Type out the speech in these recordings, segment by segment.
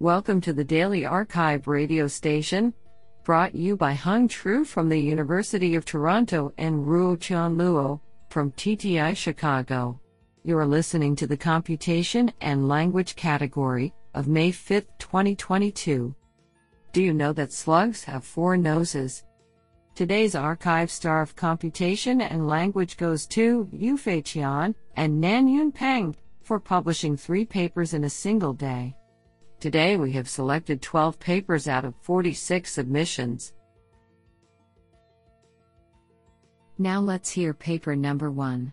Welcome to the Daily Archive radio station, brought you by Hung Tru from the University of Toronto and Ruo Chan Luo from TTI Chicago. You are listening to the Computation and Language category of May 5, 2022. Do you know that slugs have four noses? Today's archive star of computation and language goes to Yufei Tian and Nanyun Peng for publishing three papers in a single day. Today we have selected 12 papers out of 46 submissions. Now let's hear paper number one.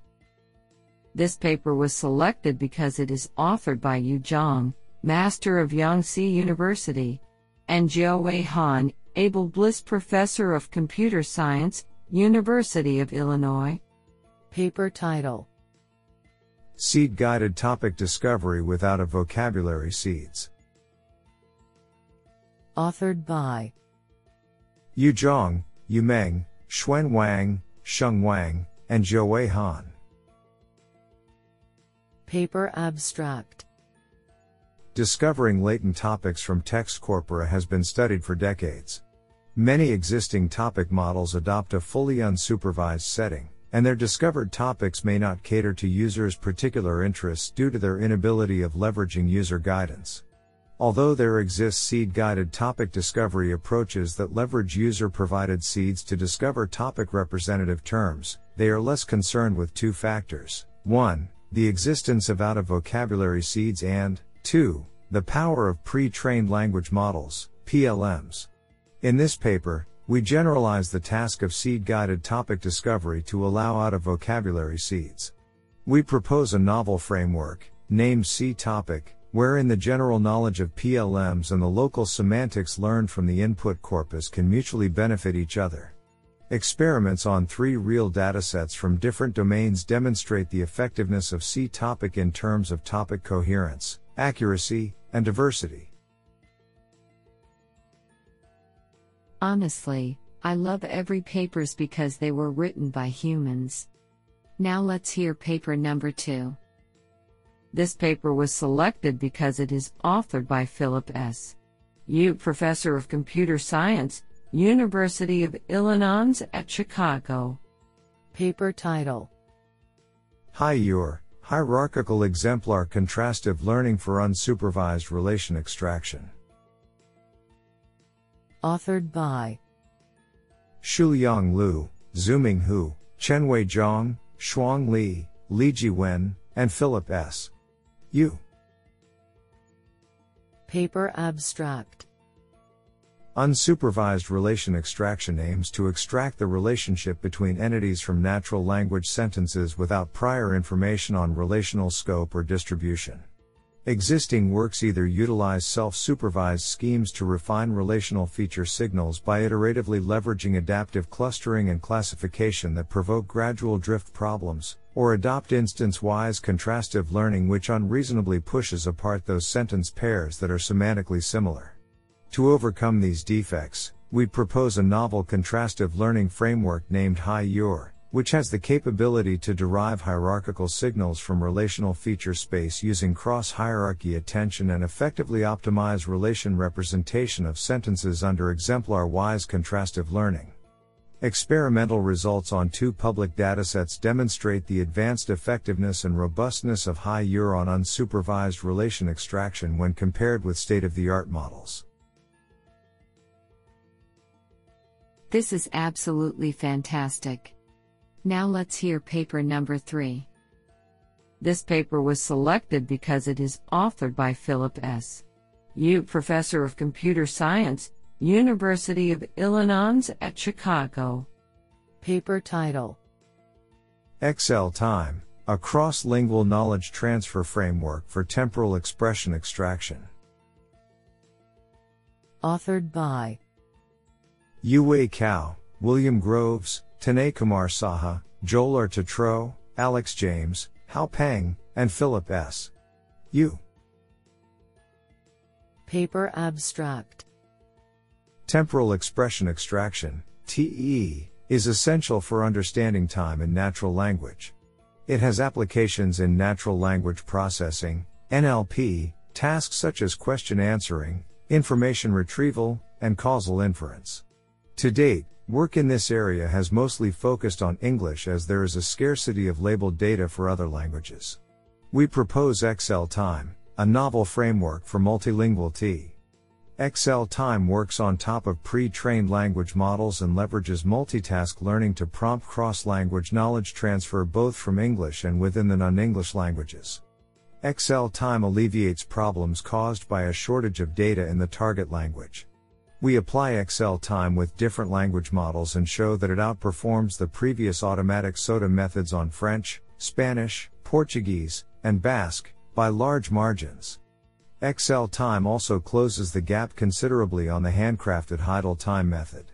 This paper was selected because it is authored by Yu Zhang, Master of Yangtze University, and Jiawei Han, Abel Bliss Professor of Computer Science, University of Illinois. Paper title Seed Guided Topic Discovery Without a Vocabulary Seeds. Authored by Yu Zhang, Yu Meng, Xuan Wang, Sheng Wang, and Jiawei Han. Paper Abstract Discovering latent topics from text corpora has been studied for decades. Many existing topic models adopt a fully unsupervised setting, and their discovered topics may not cater to users' particular interests due to their inability of leveraging user guidance. Although there exist seed guided topic discovery approaches that leverage user provided seeds to discover topic representative terms, they are less concerned with two factors 1. The existence of out of vocabulary seeds, and 2. The power of pre trained language models, PLMs. In this paper, we generalize the task of seed guided topic discovery to allow out of vocabulary seeds. We propose a novel framework, named Seed Topic, wherein the general knowledge of PLMs and the local semantics learned from the input corpus can mutually benefit each other. Experiments on three real datasets from different domains demonstrate the effectiveness of Seed Topic in terms of topic coherence, accuracy, and diversity. Honestly, I love every papers because they were written by humans. Now let's hear paper number 2. This paper was selected because it is authored by Philip S. Yu, Professor of Computer Science, University of Illinois at Chicago. Paper title HiURE, Hierarchical Exemplar Contrastive Learning for Unsupervised Relation Extraction. Authored by Shuyang Lu, Xuming Hu, Chenwei Zhang, Shuang Li, Li Wen, and Philip S. Yu. Paper Abstract Unsupervised relation extraction aims to extract the relationship between entities from natural language sentences without prior information on relational scope or distribution. Existing works either utilize self-supervised schemes to refine relational feature signals by iteratively leveraging adaptive clustering and classification that provoke gradual drift problems, or adopt instance-wise contrastive learning which unreasonably pushes apart those sentence pairs that are semantically similar. To overcome these defects, we propose a novel contrastive learning framework named HiURE, which has the capability to derive hierarchical signals from relational feature space using cross hierarchy attention and effectively optimize relation representation of sentences under exemplar wise contrastive learning. Experimental results on two public datasets demonstrate the advanced effectiveness and robustness of HiURE on unsupervised relation extraction when compared with state of the art models. This is absolutely fantastic. Now let's hear paper number 3. This paper was selected because it is authored by Philip S. Yu, Professor of Computer Science, University of Illinois at Chicago. Paper title XL Time, a cross-lingual knowledge transfer framework for temporal expression extraction. Authored by Yuwei Cao, William Groves, Tanay Kumar Saha, Joel R. Tetreault, Alex Jaimes, Hao Peng, and Philip S. Yu. Paper Abstract Temporal expression extraction, TE, is essential for understanding time in natural language. It has applications in natural language processing, NLP, tasks such as question answering, information retrieval, and causal inference. To date, work in this area has mostly focused on English as there is a scarcity of labeled data for other languages. We propose XL Time, a novel framework for multilingual T. XL Time works on top of pre trained language models and leverages multitask learning to prompt cross language knowledge transfer both from English and within the non English languages. XL Time alleviates problems caused by a shortage of data in the target language. We apply XL Time with different language models and show that it outperforms the previous automatic SOTA methods on French, Spanish, Portuguese, and Basque, by large margins. XL time also closes the gap considerably on the handcrafted HeidelTime method.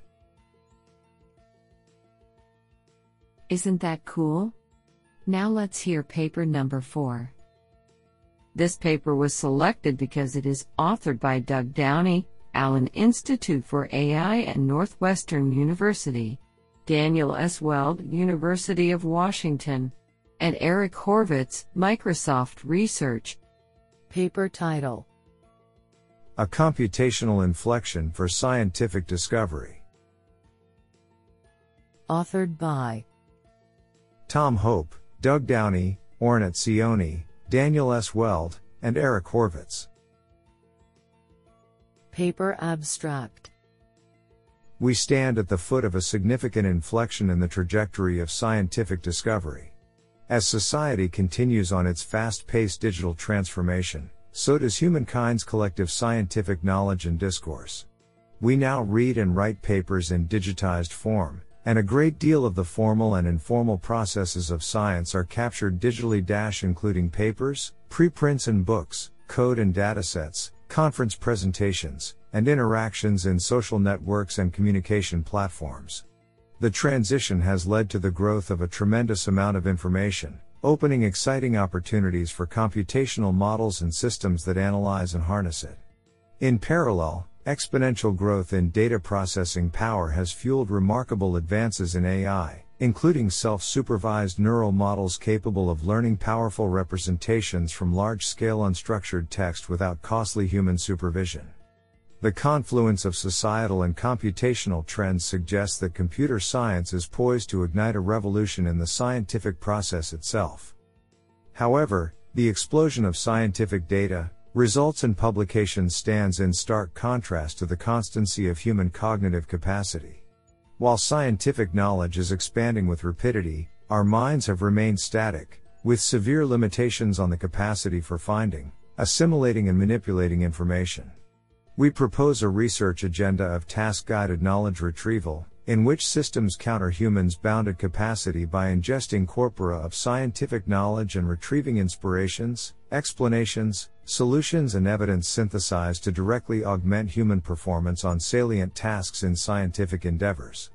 Isn't that cool? Now let's hear paper number 4. This paper was selected because it is authored by Doug Downey, Allen Institute for AI and Northwestern University, Daniel S. Weld, University of Washington, and Eric Horvitz, Microsoft Research. Paper title A Computational Inflection for Scientific Discovery. Authored by Tom Hope, Doug Downey, Oren Etzioni, Daniel S. Weld, and Eric Horvitz. Paper abstract We stand at the foot of a significant inflection in the trajectory of scientific discovery. As society continues on its fast paced digital transformation, so does humankind's collective scientific knowledge and discourse. We now read and write papers in digitized form, and a great deal of the formal and informal processes of science are captured digitally including papers, preprints and books, code and datasets, conference presentations, and interactions in social networks and communication platforms. The transition has led to the growth of a tremendous amount of information, opening exciting opportunities for computational models and systems that analyze and harness it. In parallel, exponential growth in data processing power has fueled remarkable advances in AI, including self supervised neural models capable of learning powerful representations from large scale unstructured text without costly human supervision. The confluence of societal and computational trends suggests that computer science is poised to ignite a revolution in the scientific process itself. However, the explosion of scientific data, results and publications stands in stark contrast to the constancy of human cognitive capacity. While scientific knowledge is expanding with rapidity, our minds have remained static, with severe limitations on the capacity for finding, assimilating and manipulating information. We propose a research agenda of task guided knowledge retrieval, in which systems counter humans' bounded capacity by ingesting corpora of scientific knowledge and retrieving inspirations, explanations, solutions, and evidence synthesized to directly augment human performance on salient tasks in scientific endeavors.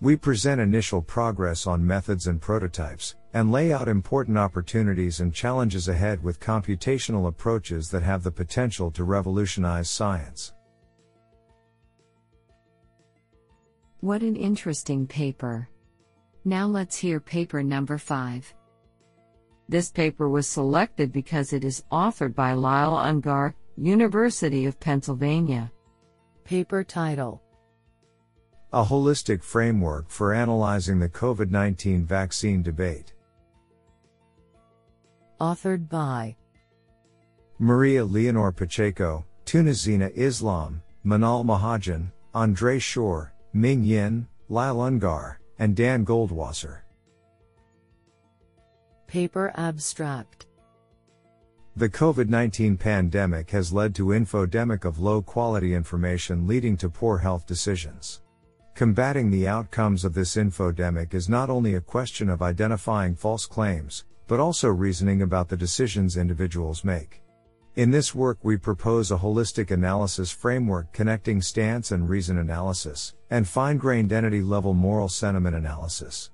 We present initial progress on methods and prototypes, and lay out important opportunities and challenges ahead with computational approaches that have the potential to revolutionize science. What an interesting paper. Now let's hear paper number 5. This paper was selected because it is authored by Lyle Ungar, University of Pennsylvania. Paper title A holistic framework for analyzing the COVID 19 vaccine debate. Authored by Maria Leonor Pacheco, Tunazzina Islam, Manal Mahajan, Andre Shore, Ming Yin, Lyle Ungar, and Dan Goldwasser. Paper abstract The COVID 19 pandemic has led to infodemic of low quality information leading to poor health decisions. Combating the outcomes of this infodemic is not only a question of identifying false claims, but also reasoning about the decisions individuals make. In this work, we propose a holistic analysis framework connecting stance and reason analysis, and fine grained entity level moral sentiment analysis.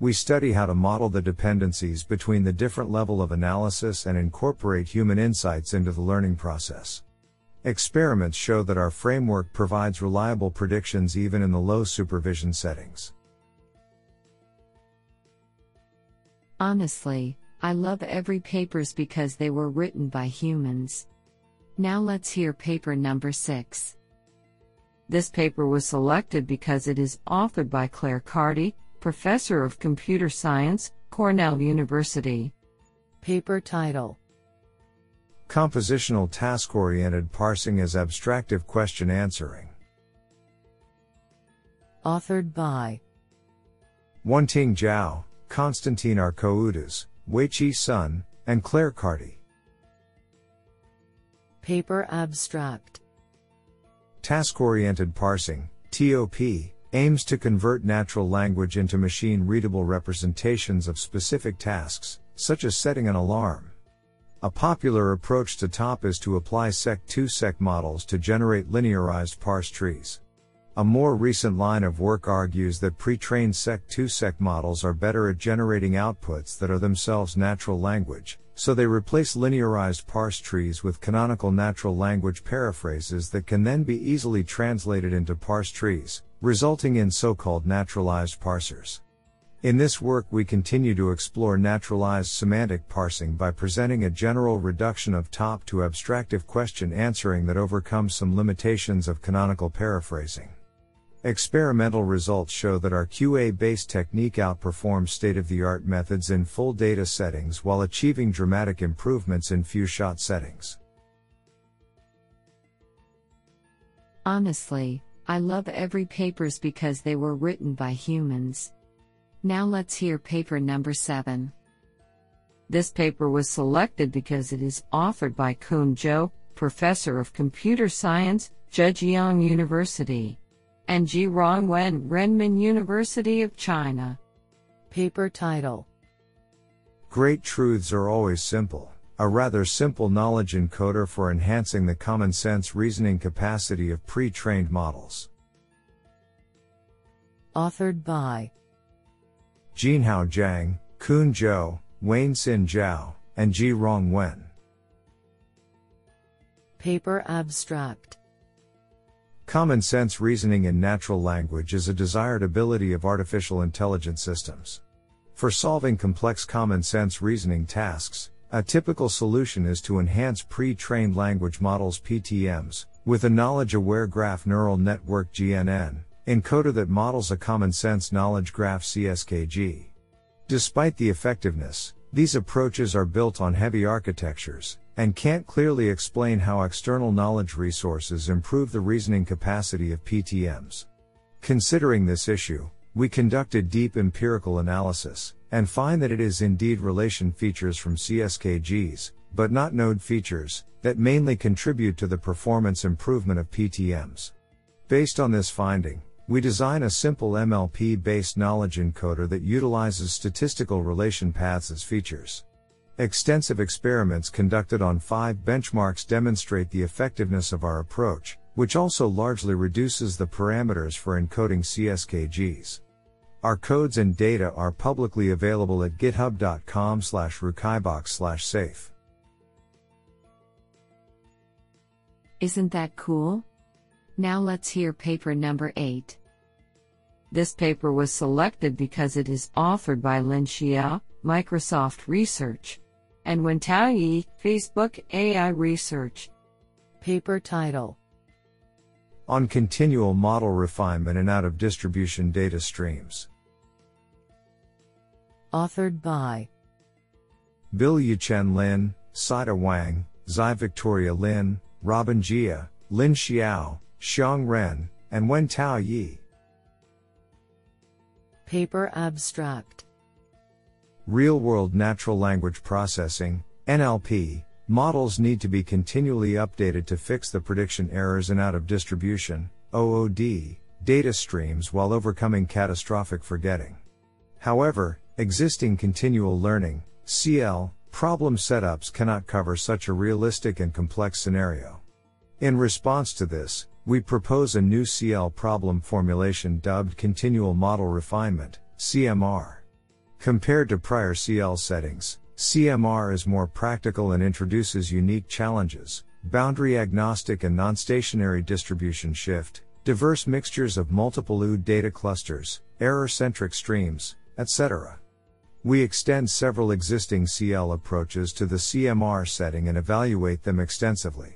We study how to model the dependencies between the different level of analysis and incorporate human insights into the learning process. Experiments show that our framework provides reliable predictions even in the low supervision settings. Honestly, I love every papers because they were written by humans. Now let's hear paper number 6. This paper was selected because it is authored by Claire Cardie, Professor of Computer Science, Cornell University. Paper title Compositional Task Oriented Parsing as Abstractive Question Answering. Authored by Wenting Zhao, Konstantin Arkoudas, Weiqi Sun, and Claire Cardie. Paper abstract Task Oriented Parsing, TOP, aims to convert natural language into machine readable representations of specific tasks, such as setting an alarm. A popular approach to TOP is to apply Seq2-Seq models to generate linearized parse trees. A more recent line of work argues that pre-trained Seq2-Seq models are better at generating outputs that are themselves natural language, so they replace linearized parse trees with canonical natural language paraphrases that can then be easily translated into parse trees, resulting in so-called naturalized parsers. In this work, we continue to explore naturalized semantic parsing by presenting a general reduction of top to abstractive question answering that overcomes some limitations of canonical paraphrasing. Experimental results show that our QA based technique outperforms state of the art methods in full data settings while achieving dramatic improvements in few shot settings. Honestly, I love every papers because they were written by humans. Now let's hear paper number 7. This paper was selected because it is authored by Kun Zhou, Professor of Computer Science, Zhejiang University, and Ji Rongwen, Renmin University of China. Paper title Great truths are always simple, a rather simple knowledge encoder for enhancing the common sense reasoning capacity of pre trained models. Authored by Jinhao Zhang, Kun Zhou, Wayne Xin Zhao, and Ji Rong Wen. Paper abstract Common sense reasoning in natural language is a desired ability of artificial intelligence systems. For solving complex common sense reasoning tasks, a typical solution is to enhance pre trained language models PTMs with a knowledge aware graph neural network GNN encoder that models a common sense knowledge graph CSKG. Despite the effectiveness, these approaches are built on heavy architectures, and can't clearly explain how external knowledge resources improve the reasoning capacity of PTMs. Considering this issue, we conducted deep empirical analysis, and find that it is indeed relation features from CSKGs, but not node features, that mainly contribute to the performance improvement of PTMs. Based on this finding, we design a simple MLP based knowledge encoder that utilizes statistical relation paths as features. Extensive experiments conducted on five benchmarks demonstrate the effectiveness of our approach, which also largely reduces the parameters for encoding CSKGs. Our codes and data are publicly available at github.com slash RUCAIBox slash safe. Isn't that cool? Now let's hear paper number 8. This paper was selected because it is authored by Lin Xiao, Microsoft Research, and Wen-tau Yih, Facebook AI Research. Paper title On continual model refinement and out of distribution data streams. Authored by Bill Yuchen Lin, Sida Wang, Xi Victoria Lin, Robin Jia, Lin Xiao, Xiang Ren, and Wen-tau Yih. Paper abstract Real world natural language processing, NLP, models need to be continually updated to fix the prediction errors and out of distribution, OOD, data streams while overcoming catastrophic forgetting. However, existing continual learning, CL, problem setups cannot cover such a realistic and complex scenario. In response to this, we propose a new CL problem formulation dubbed Continual Model Refinement, CMR. Compared to prior CL settings, CMR is more practical and introduces unique challenges, boundary agnostic and non-stationary distribution shift, diverse mixtures of multiple OOD data clusters, error-centric streams, etc. We extend several existing CL approaches to the CMR setting and evaluate them extensively.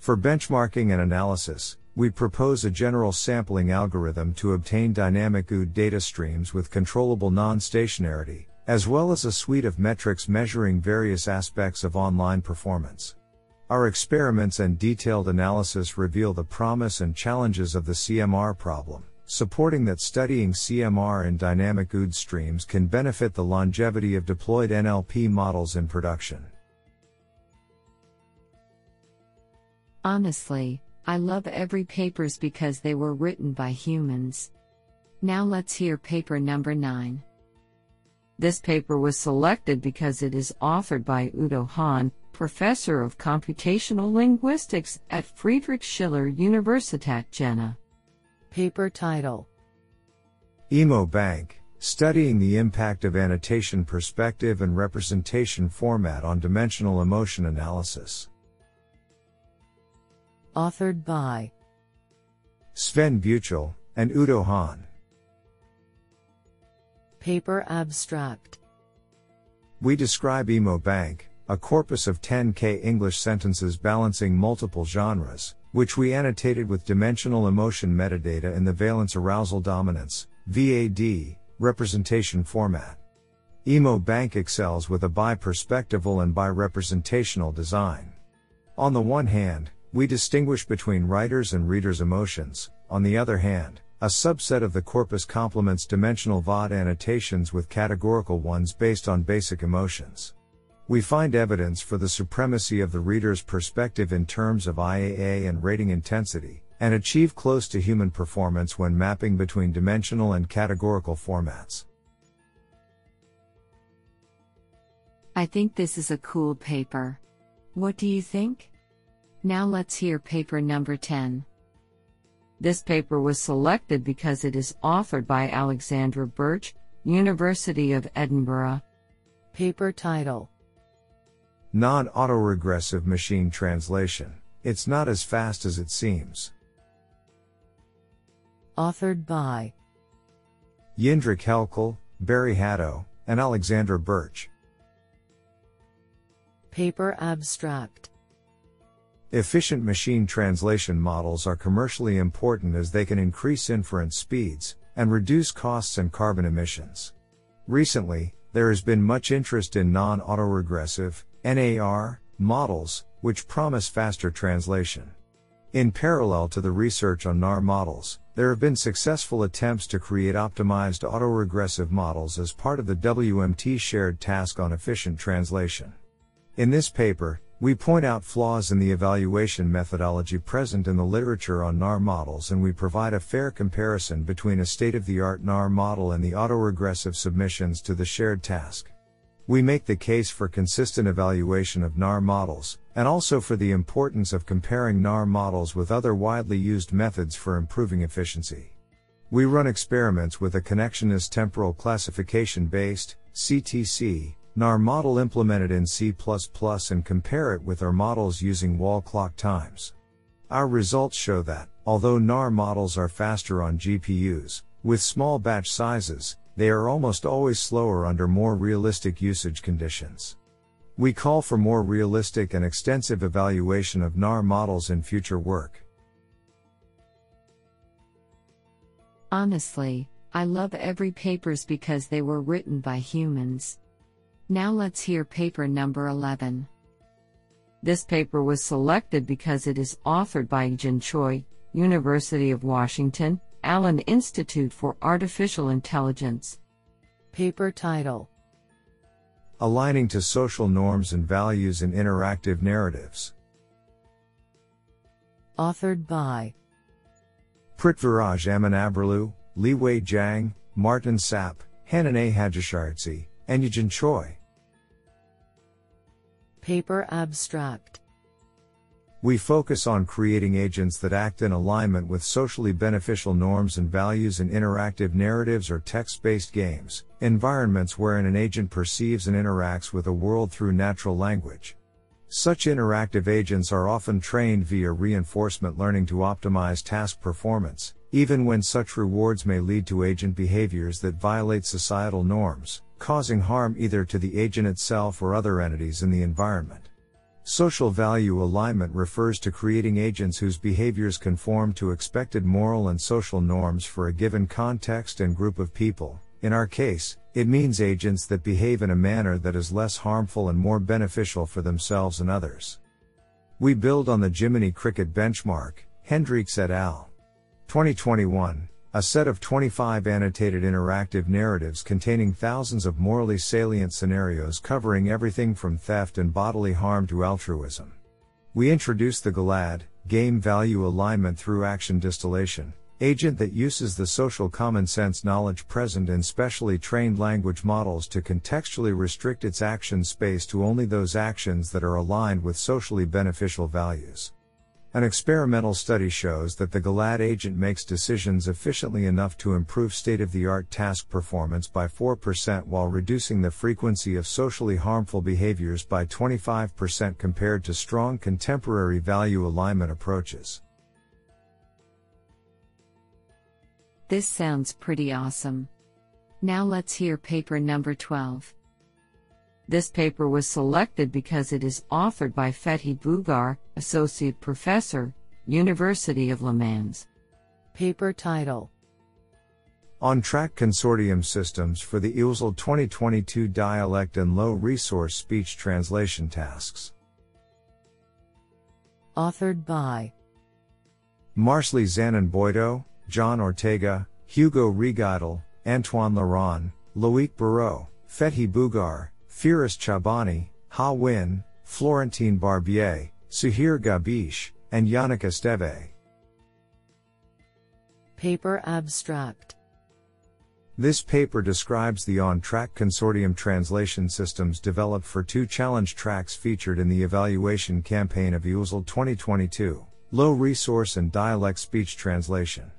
For benchmarking and analysis, we propose a general sampling algorithm to obtain dynamic OOD data streams with controllable non-stationarity, as well as a suite of metrics measuring various aspects of online performance. Our experiments and detailed analysis reveal the promise and challenges of the CMR problem, supporting that studying CMR in dynamic OOD streams can benefit the longevity of deployed NLP models in production. Honestly, I love every papers because they were written by humans. Now let's hear paper number 9. This paper was selected because it is authored by Udo Hahn, professor of computational linguistics at Friedrich Schiller Universität Jena. Paper title EmoBank Studying the Impact of Annotation Perspective and Representation Format on Dimensional Emotion Analysis. Authored by Sven Buechel and Udo Hahn. Paper abstract We describe EmoBank, a corpus of 10k English sentences balancing multiple genres, which we annotated with dimensional emotion metadata in the valence arousal dominance VAD representation format. EmoBank excels with a bi-perspectival and bi-representational design. On the one hand, we distinguish between writers and readers' emotions, on the other hand, a subset of the corpus complements dimensional VAD annotations with categorical ones based on basic emotions. We find evidence for the supremacy of the reader's perspective in terms of IAA and rating intensity, and achieve close to human performance when mapping between dimensional and categorical formats. I think this is a cool paper. What do you think? Now let's hear paper number 10. This paper was selected because it is authored by Alexandra Birch, University of Edinburgh. Paper title Non autoregressive machine translation. It's not as fast as it seems. Authored by Jindřich Helcl, Barry Haddow, and Alexandra Birch. Paper abstract Efficient machine translation models are commercially important as they can increase inference speeds and reduce costs and carbon emissions. Recently, there has been much interest in non autoregressive, NAR, models, which promise faster translation. In parallel to the research on NAR models, there have been successful attempts to create optimized autoregressive models as part of the WMT shared task on efficient translation. In this paper, we point out flaws in the evaluation methodology present in the literature on NAR models and we provide a fair comparison between a state of the art NAR model and the autoregressive submissions to the shared task. We make the case for consistent evaluation of NAR models, and also for the importance of comparing NAR models with other widely used methods for improving efficiency. We run experiments with a connectionist temporal classification based, CTC, NAR model implemented in C++ and compare it with our models using wall clock times. Our results show that, although NAR models are faster on GPUs, with small batch sizes, they are almost always slower under more realistic usage conditions. We call for more realistic and extensive evaluation of NAR models in future work. Honestly, I love every papers because they were written by humans. Now let's hear paper number 11. This paper was selected because it is authored by Jin Choi, University of Washington, Allen Institute for Artificial Intelligence. Paper title Aligning to social norms and values in interactive narratives. Authored by Prithviraj Ammanabrolu, Liwei Zhang, Maarten Sap, Hannaneh Hajishirzi, and Yejin Choi. Paper abstract We focus on creating agents that act in alignment with socially beneficial norms and values in interactive narratives or text based games, environments wherein an agent perceives and interacts with a world through natural language. Such interactive agents are often trained via reinforcement learning to optimize task performance, even when such rewards may lead to agent behaviors that violate societal norms, causing harm either to the agent itself or other entities in the environment. Social value alignment refers to creating agents whose behaviors conform to expected moral and social norms for a given context and group of people. In our case, it means agents that behave in a manner that is less harmful and more beneficial for themselves and others. We build on the Jiminy Cricket benchmark, Hendrycks et al. 2021, a set of 25 annotated interactive narratives containing thousands of morally salient scenarios covering everything from theft and bodily harm to altruism. We introduce the GALAD, game value alignment through action distillation, agent that uses the social common sense knowledge present in specially trained language models to contextually restrict its action space to only those actions that are aligned with socially beneficial values. An experimental study shows that the GALAD agent makes decisions efficiently enough to improve state of the art task performance by 4% while reducing the frequency of socially harmful behaviors by 25% compared to strong contemporary value alignment approaches. This sounds pretty awesome. Now let's hear paper number 12. This paper was selected because it is authored by Fethi Bugar, Associate Professor, University of Le Mans. Paper title ON-TRAC Consortium Systems for the EWSL 2022 Dialect and Low Resource Speech Translation Tasks. Authored by Marcely Zanon Boito, John Ortega, Hugo Riguidel, Antoine Laurent, Loic Barrault, Fethi Bugar, Firas Chaabani, Ha Nguyen, Florentin Barbier, Souhir Gahbiche, and Yannick Esteve. Paper abstract This paper describes the ON-TRAC consortium translation systems developed for two challenge tracks featured in the evaluation campaign of EWSL 2022 low resource and dialect speech translation.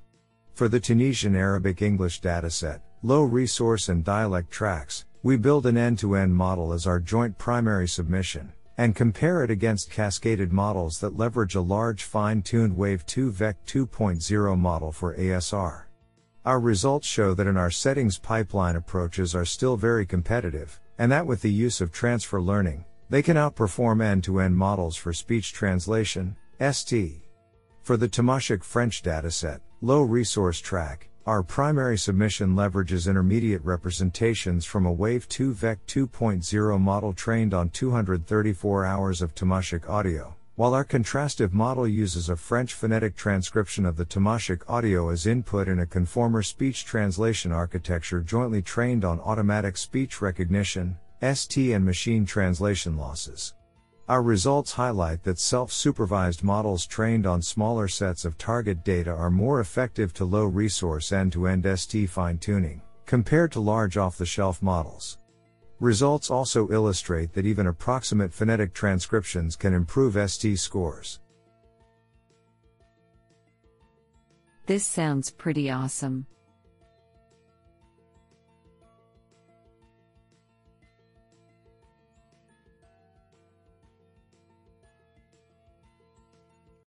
For the Tunisian Arabic English dataset, low resource and dialect tracks, we build an end-to-end model as our joint primary submission, and compare it against cascaded models that leverage a large fine-tuned wav2vec 2.0 model for ASR. Our results show that in our settings pipeline approaches are still very competitive, and that with the use of transfer learning, they can outperform end-to-end models for speech translation, ST. For the Tamasheq French dataset, low resource track, our primary submission leverages intermediate representations from a wav2vec 2.0 model trained on 234 hours of Tamasheq audio, while our contrastive model uses a French phonetic transcription of the Tamasheq audio as input in a conformer speech translation architecture jointly trained on automatic speech recognition, ST and machine translation losses. Our results highlight that self-supervised models trained on smaller sets of target data are more effective to low resource end-to-end ST fine-tuning, compared to large off-the-shelf models. Results also illustrate that even approximate phonetic transcriptions can improve ST scores. This sounds pretty awesome.